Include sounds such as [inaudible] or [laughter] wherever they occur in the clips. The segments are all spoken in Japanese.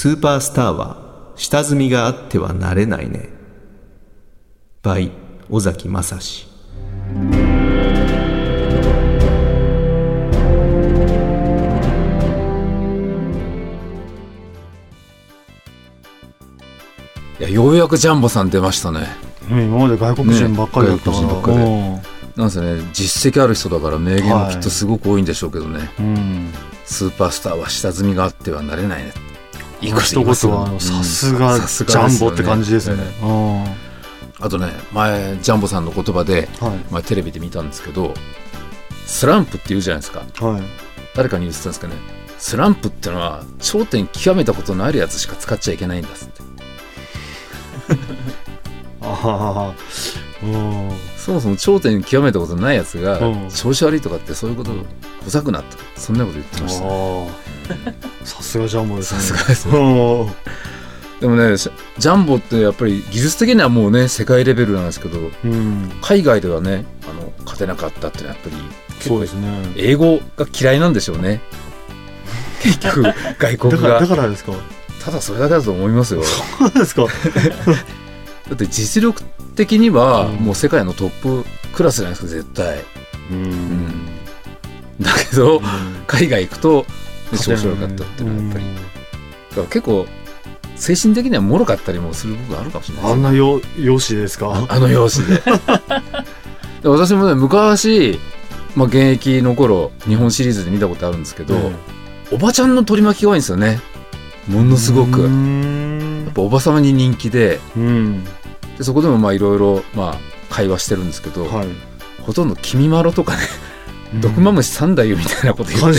スーパースターは下積みがあってはなれないね。by 尾崎正史。いやようやくジャンボさん出ましたね。うん今まで外国人ばっかりだったから、ねなんせね実績ある人だから名言もきっとすごく多いんでしょうけどね、うん、スーパースターは下積みがあってはなれないねいいこと言いさすがジャンボって感じですね。うん。あとね前ジャンボさんの言葉ではい。前テレビで見たんですけどスランプって言うじゃないですか。はい。誰かに言ってたんですかね。スランプってのは頂点極めたことのあるやつしか使っちゃいけないんだっつって。[laughs] ああ、うん。そもそも頂点極めたことないやつがうん。調子悪いとかってそういうこと小さくなったそんなこと言ってました、ね。さすがジャンボですね。さすがですねうんでもねジャンボってやっぱり技術的にはもうね世界レベルなんですけどうん。海外ではねあの勝てなかったってのはやっぱりそうですね。英語が嫌いなんでしょうね結局 [laughs] 外国だから、だがからですか？ただそれだけだと思いますよそうですか？[laughs] だって実力的にはうんもう世界のトップクラスじゃないですか絶対、ううんだけど海外行くとね調子悪かったっていうのはやっぱり、うん。だから結構精神的には脆かったりもする部分あるかもしれない。あんなよ容姿ですか？あの容姿で。[laughs] で私もね昔、まあ、現役の頃日本シリーズで見たことあるんですけど、うんおばちゃんの取り巻きが多いんですよね。ものすごく。うやんっぱおばさまに人気で。うん。でそこでもまあいろいろまあ会話してるんですけど、はい。ほとんど「君まろ」とかね「毒マムシ三太夫」みたいなこと言って。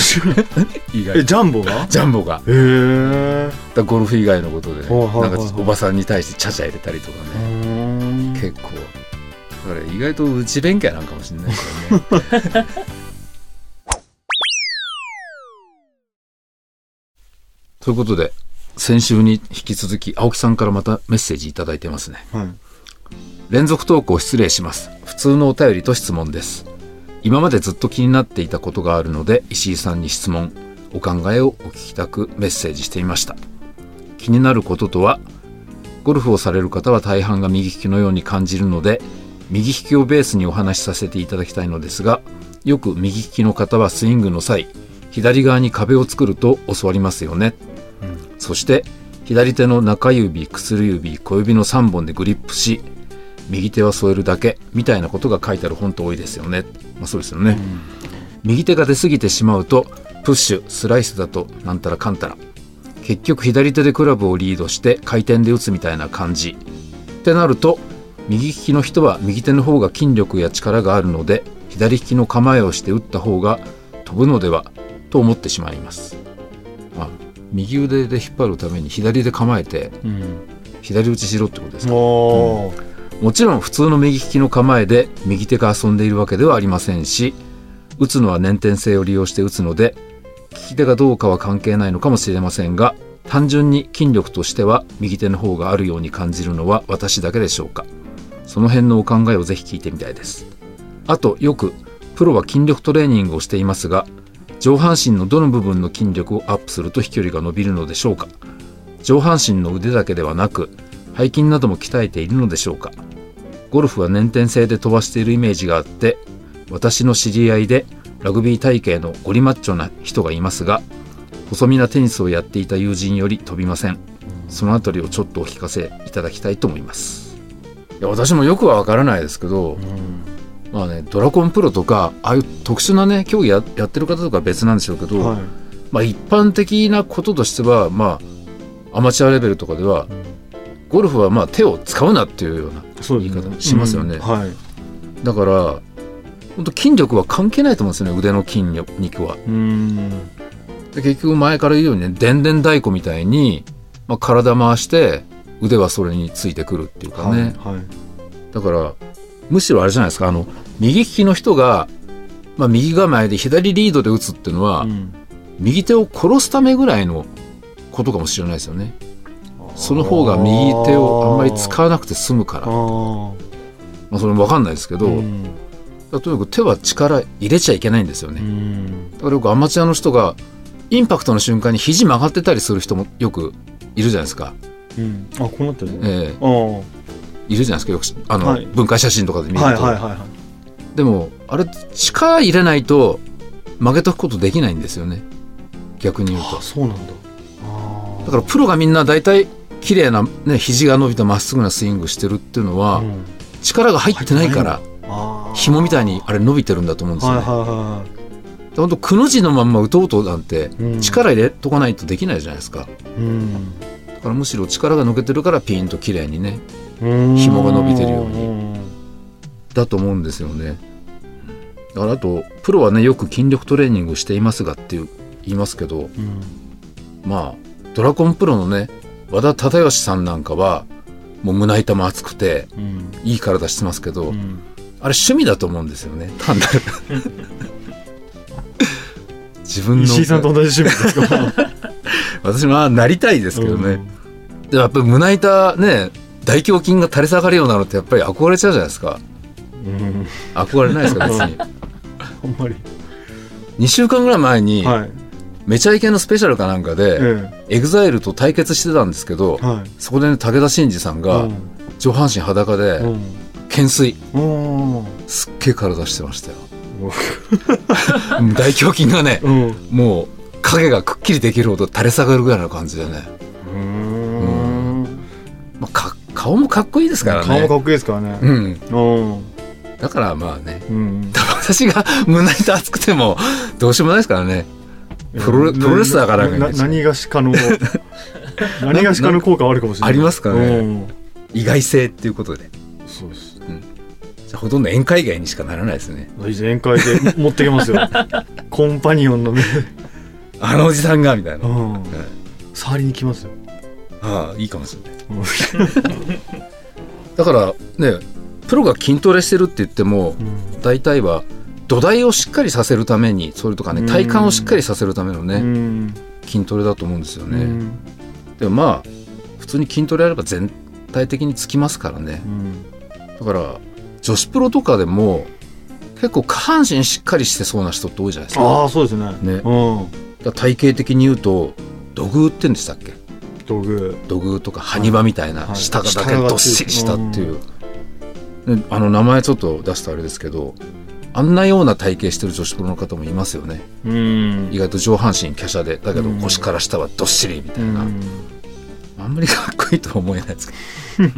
[laughs] 意外。え、ジャンボが？ジャンボが。へえ。だゴルフ以外のことで、なんかおばさんに対してちゃちゃ入れたりとかね、結構だから意外と内弁慶なんかもしれないですよね。[laughs] ということで先週に引き続き青木さんからまたメッセージいただいてますね。はい。連続投稿失礼します。普通のお便りと質問です今までずっと気になっていたことがあるので石井さんに質問お考えをお聞きたくメッセージしてみました。気になることとはゴルフをされる方は大半が右利きのように感じるので右利きをベースにお話しさせていただきたいのですがよく右利きの方はスイングの際左側に壁を作ると教わりますよね、そして左手の中指薬指小指の3本でグリップし右手は添えるだけみたいなことが書いてある本当多いですよね、まあ、そうですよね、右手が出過ぎてしまうとプッシュスライスだとなんたらかんたら。結局左手でクラブをリードして回転で打つみたいな感じ。ってなると右利きの人は右手の方が筋力や力があるので左利きの構えをして打った方が飛ぶのではと思ってしまいます。あ右腕で引っ張るために左で構えてうん。左打ちしろってことですか。おーもちろん普通の右利きの構えで右手が遊んでいるわけではありませんし打つのは粘点性を利用して打つので利き手がどうかは関係ないのかもしれませんが単純に筋力としては右手の方があるように感じるのは私だけでしょうか。その辺のお考えをぜひ聞いてみたいです。あとよくプロは筋力トレーニングをしていますが上半身のどの部分の筋力をアップすると飛距離が伸びるのでしょうか。上半身の腕だけではなく背筋なども鍛えているのでしょうか。ゴルフは粘点性で飛ばしているイメージがあって私の知り合いでラグビー体型のゴリマッチョな人がいますが細身なテニスをやっていた友人より飛びません。そのあたりをちょっとお聞かせいただきたいと思います。いや私もよくはわからないですけど、まあねドラゴンプロとかああいう特殊なね競技ややってる方とかは別なんでしょうけど、はい。まあ一般的なこととしてはまあアマチュアレベルとかでは、ゴルフはまあ手を使うなっていうような言い方しますよねうんはい。だから本当筋力は関係ないと思うんですよね腕の筋肉は。うん。で結局前から言うようにねでんでん太鼓みたいに、まあ、体回して腕はそれについてくるっていうかね、はい。はい。だからむしろあれじゃないですかあの右利きの人が、まあ、右構えで左リードで打つっていうのは、うん右手を殺すためぐらいのことかもしれないですよね。その方が右手をあんまり使わなくて済むから。まあ、それも分かんないですけど、うん。とにかく手は力入れちゃいけないんですよね。うん。だからよくアマチュアの人がインパクトの瞬間に肘曲がってたりする人もよくいるじゃないですか、うん。あこうなってるね。えああえいるじゃないですか。よくしあの、はい。分解写真とかで見ると、はいはいはいはい。でもあれ力入れないと曲げとくことできないんですよね。逆に言うと。あそうなんだ。あだからプロがみんな大体綺麗なね肘が伸びたまっすぐなスイングしてるっていうのは、うん。力が入ってないから紐みたいにあれ伸びてるんだと思うんですよね、本当くの字のまんま打とうとなんてうん。力入れとかないとできないじゃないですか。いうん。だからむしろ力が抜けてるからピンと綺麗にねうん。紐が伸びてるように。んだと思うんですよね。だからあとプロはねよく筋力トレーニングしていますがっていう言いますけどうん。まあドラゴンプロのね和田忠義さんなんかはもう胸板も厚くてうん。いい体してますけど、うん。あれ趣味だと思うんですよね。単なる。[laughs] 自分の。石井さんと同じ趣味ですか？[laughs] 私もまあなりたいですけどね、うん。でもやっぱり胸板ね大胸筋が垂れ下がるようなのってやっぱり憧れちゃうじゃないですか。うん。憧れないですか別に。[laughs] あんまり。2週間ぐらい前に、はいめちゃイケのスペシャルかなんかで、えエグザイルと対決してたんですけど、えはい。そこでね武田真治さんが上半身裸でうん。懸垂。すっげえ体してましたよ。[laughs] うん大胸筋がねうん。もう影がくっきりできるほど垂れ下がるぐらいの感じでね、うん。まあ、か顔もかっこいいですからね。顔もかっこいいですからね。うん、うん。だからまあねうん。[laughs] 私が胸板熱くてもどうしようもないですからねプロレプロレスラーかなん何がしかの [laughs] 何がしかの効果はあるかもしれない。ありますかね。うん。意外性っていうことで。そうです。じゃあほとんど宴会外にしかならないですね。宴会で持ってきますよ。[laughs] コンパニオンのねあのおじさんがみたいな、うん。触りに来ますよ。ああいいかもしれない。[laughs] だからねプロが筋トレしてるって言ってもうん。大体は土台をしっかりさせるためにそれとかねうん。体幹をしっかりさせるためのうねん。筋トレだと思うんですよね、うん。でもまあ普通に筋トレやれば全体的につきますからね。うん。だから女子プロとかでも結構下半身しっかりしてそうな人って多いじゃないですか。ああそうですね。ね。うん。体型的に言うと土偶ってんでしたっけ？道具土偶とか埴輪みたいなはい。下がだけどっしりしたっていう、ねあの名前ちょっと出すとあれですけどあんなような体型してる女子プロの方もいますよね。うん。意外と上半身華奢でだけどうん。腰から下はどっしりみたういな、ん。あんまりかっこいいとは思えないですけど。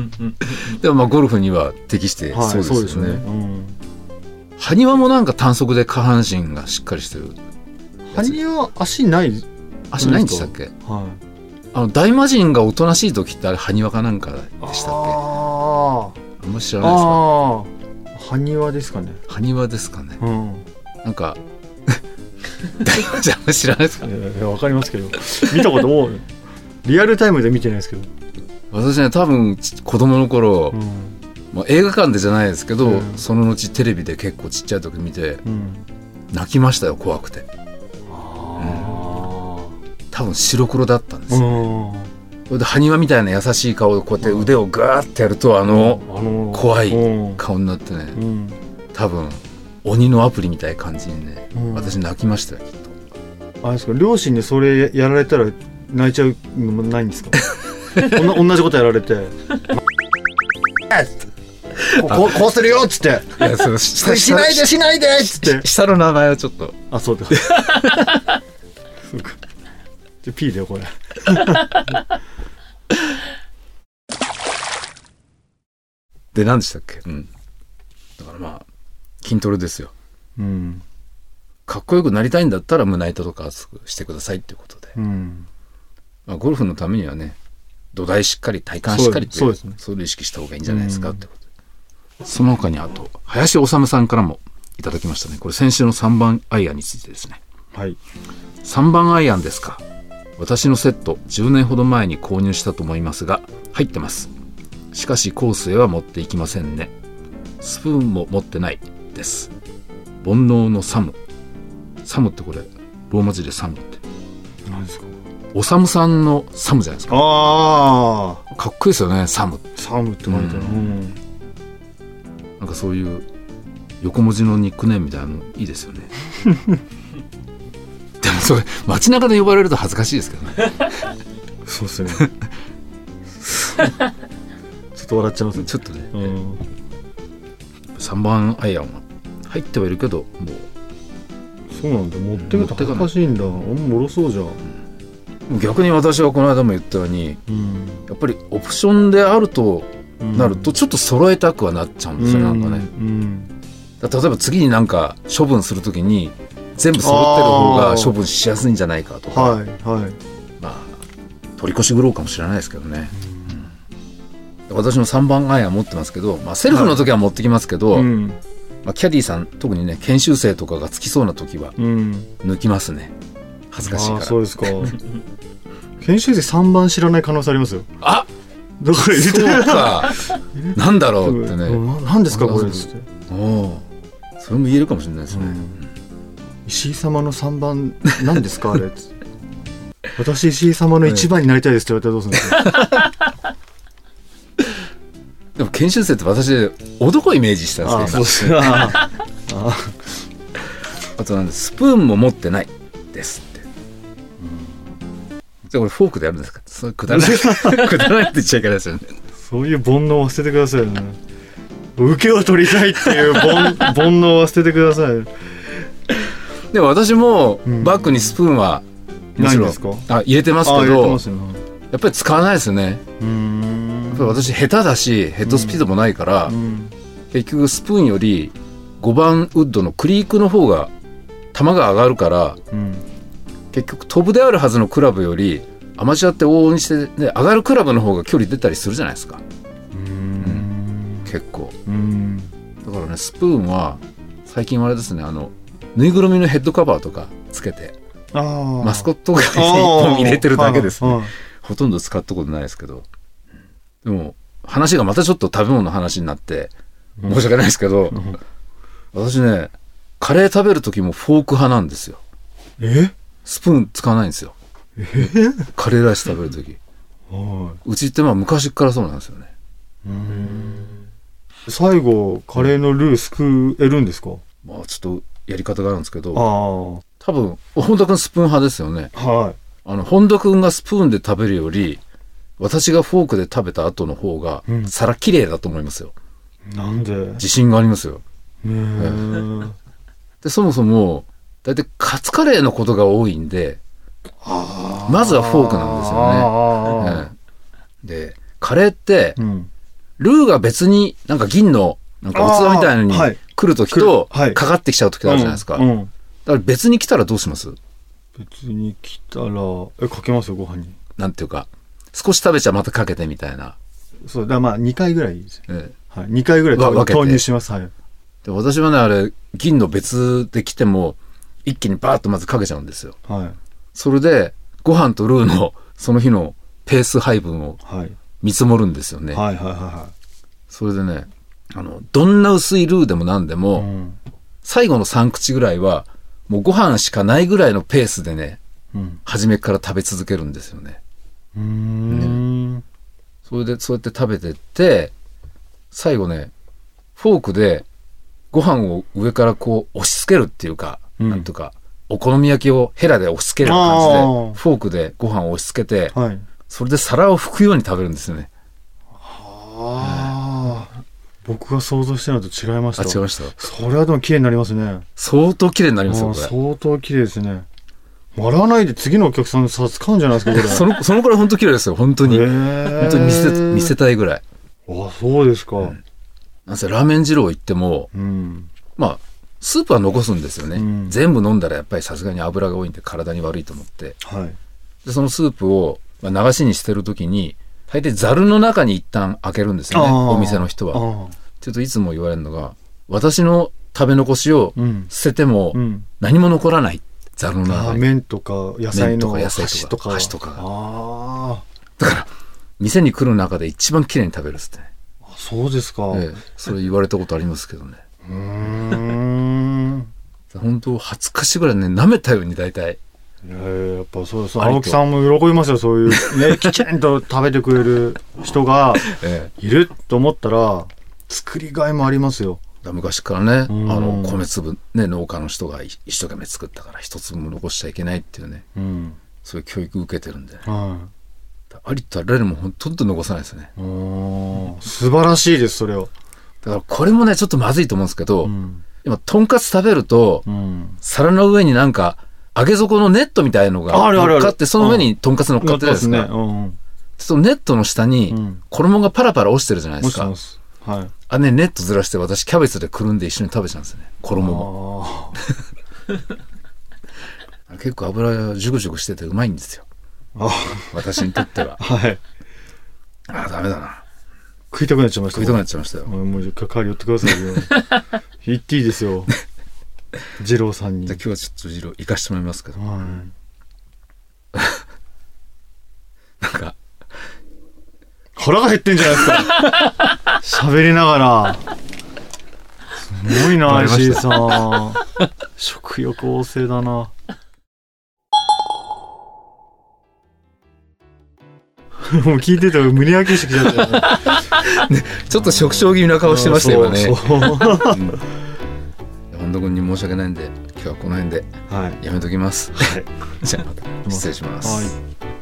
でもまあゴルフには適してはいそうですよね,、そうですね。うん。埴輪もなんか短足で下半身がしっかりしてる。ハニは足ない足ないんでしたっけ？はい。あの大魔神がおとなしい時ってあれ埴輪かなんかでしたっけ？ああんまり知らないですか埴輪ですかね。埴輪ですかね。うん。なんか [laughs] 大魔神あんまり知らないですか？いやいやわかりますけど。見たこともうリアルタイムで見てないですけど。私ね多分ち子供の頃、うん。まあ、映画館でじゃないですけど、うん。その後テレビで結構ちっちゃい時見てうん。泣きましたよ怖くて。あ多分白黒だったんですよ、ん。それで埴輪みたいな優しい顔でこうやって腕をガーってやるとあの怖いうん。顔になってね。うん。多分鬼のアプリみたいな感じにね、うん。私泣きましたよきっと。あれですか両親にそれやられたら泣いちゃうのもないんですか？[laughs] 同じことやられて。[laughs] こここうするよっつって。いやその [laughs] 下しないでしないでっつって。下の名前はちょっと。あそうだ。そうか。じゃあ P だよこれ [laughs] で何でしたっけ？うん。だからまあ筋トレですよ。うん。かっこよくなりたいんだったら胸板とか厚くしてくださいっていうことで、うん。まあ、ゴルフのためにはね土台しっかり体幹しっかりってそうですね。それを意識した方がいいんじゃないですか？うん。ってことで。その他にあと林修さんからもいただきましたね。これ先週の3番アイアンについてですね。はい。3番アイアンですか？私のセット10年ほど前に購入したと思いますが入ってます。しかしコースへは持っていきませんね。スプーンも持ってない。です。煩悩のサム。サムってこれローマ字でサムって。何ですか？おさむさんのサムじゃないですか。ああかっこいいですよねサム。サムって書いてある、ううん。なんかそういう横文字のニックネームみたいなのいいですよね [laughs] でもそれ街中で呼ばれると恥ずかしいですけどね。そうっすね。[laughs] ちょっと笑っちゃいますね。ちょっとね。うん。3番アイアンは入ってはいるけどもそうなんだ。持ってく持ってかしいんだ。あんまもろそうじゃん。う逆に私はこの間も言ったようにうん。やっぱりオプションであるとなるとちょっと揃えたくはなっちゃうんですよ、なんかね。うん。例えば次になんか処分するときに全部揃ってる方が処分しやすいんじゃないかとか。はいはい。まあ取り越し苦労かもしれないですけどね、うん。私も3番アイアン持ってますけど、まあ、セルフの時は持ってきますけど、うん。まあ、キャディーさん特にね研修生とかがつきそうな時はうん。抜きますね。恥ずかしいあから。あそうですか。[laughs] 研修生3番知らない可能性ありますよ。あだから入れてそうか。なんだろうってね、うん。ななんですかこれって。おおそれも言えるかもしれないですね、石井様の3番何ですかあれ？私石井様の1番になりたいですって言われたらどうするんですか？でも研修生って私男イメージしたんですけど。そうああとなんでスプーンも持ってないですって、じゃあこれフォークでやるんですか？それくだらない。[laughs] くだらないって言っちゃいけないですよね。そういう煩悩を捨ててくださいよね。受けを取りたいっていう煩 [laughs] 煩悩は捨ててくださいでも私もうん。バッグにスプーンはもちろん、あ入れてますあけどやっぱり使わないですよねやっぱり私下手だしヘッドスピードもないから、うん。結局スプーンより5番ウッドのクリークの方が球が上がるからうん。結局飛ぶであるはずのクラブよりアマチュアって往々にして、ね、上がるクラブの方が距離出たりするじゃないですか。うん。結構。うん。だからねスプーンは最近はあれですねあのぬいぐるみのヘッドカバーとかつけてマスコットが入れてるだけですね。ほとんど使ったことないですけど。でも話がまたちょっと食べ物の話になって申し訳ないですけど、私ねカレー食べる時もフォーク派なんですよ。え？スプーン使わないんですよ。カレーライス食べる時。はうちってまあ昔からそうなんですよね。い最後カレーのルーすくえるんですか？まあちょっとやり方があるんですけどあ多分本田君スプーン派ですよね。あはい。あの本田君がスプーンで食べるより私がフォークで食べた後の方がうん。皿綺麗だと思いますよ。なんで？自信がありますよ。へー。でそもそも大体カツカレーのことが多いんでまずはフォークなんですよね、あええ。でカレーってーうん。ルーが別になんか銀のなんか器みたいのにあーはい来る時とはい。かかってきちゃう時があるじゃないですか、うん。うん。だから別に来たらどうします？別に来たらえかけますよご飯に。なんていうか少し食べちゃまたかけてみたいな、そうだまあ2回ぐらいですよ。ええ。はい。2回ぐらい投入します。はい。で私はねあれ銀の別で来ても一気にバーッとまずかけちゃうんですよ。はい。それでご飯とルーのその日のペース配分をはい。見積もるんですよね、はいはいはそれでねあのどんな薄いルーでも何でいも、はいうん。最後の3口ぐらいはもうご飯しかないぐらいのペースでねうん。初めから食べ続けるんですよね。うーん。それでそうやって食べてって最後ねフォークでご飯を上からこう押し付けるっていうか、うん。なんとかお好み焼きをヘラで押し付ける感じでフォークでご飯を押し付けてはい。それで皿を拭くように食べるんですよね僕が想像してるのと違いました。あ違いました。それはでも綺麗になりますね。相当綺麗になりますよこれ。相当綺麗ですね。笑わないで次のお客さんの差使うんじゃないですかこれ。[laughs] そのそのくらい本当綺麗ですよ本当に、本当に見せ見せたいぐらい。あそうですか。なんせラーメン二郎行ってもうん。まあスープは残すんですよね、うん。全部飲んだらやっぱりさすがに油が多いんで体に悪いと思って。はい。でそのスープを、まあ、流しにしてる時に大抵ざるの中に一旦開けるんですよねお店の人は。あちょっといつも言われるのが私の食べ残しをうん捨ててもうん。何も残らない。ざるのあ中に。ー麺とか野菜の麺とか野菜とか箸とか。箸とかあだから店に来る中で一番綺麗に食べるっつってね、ーあそうですか、ええそれ言われたことありますけどね。[laughs] うーん。本当恥ずかしいぐらいね舐めたように大体いやいややっぱそうです青木さんも喜びますよそういうね [laughs] きちんと食べてくれる人が [laughs] ええ。いると思ったら作りがいもありますよ。昔からね、うん。あの米粒ね農家の人が一生懸命作ったから一粒も残しちゃいけないっていうねうん。そういう教育受けてるんで。ねはありとあらゆるもんほとんど残さないですね。素晴らしいです、それを。だからこれもね、ちょっとまずいと思うんですけど、うん。今、とんかつ食べると、うん。皿の上になんか、揚げ底のネットみたいのが乗っかって、その上にとんかつ乗っかってるじゃないですか。ね。うん。そのネットの下にうん衣がパラパラ落ちてるじゃないですか。はい。あね、ネットずらして私キャベツでくるんで一緒に食べちゃうんですよね。衣も。あ [laughs] 結構油ジュクジュクしててうまいんですよ。私にとっては。ー。[laughs] はい。あー、ダメだな。食いたくなっちゃいました。食いたくなっちゃいましたよ。もうもうじゃあ代わり寄ってくださいよ。[laughs] 言っていいですよ。二郎さんに。じゃあ今日はちょっと色行かしてもらいますけど、はい。[laughs] なんか、腹が減ってんじゃないですか。喋りながら。すごいな、石井さん。食欲旺盛だな。[laughs] もう聞いてて胸焼けしてきちゃったよね。[laughs] ちょっと食傷気味な顔してましたよね。田君に申し訳ないんで、今日はこの辺ではい。やめときます。はい。[laughs] じゃあまた失礼します。はい。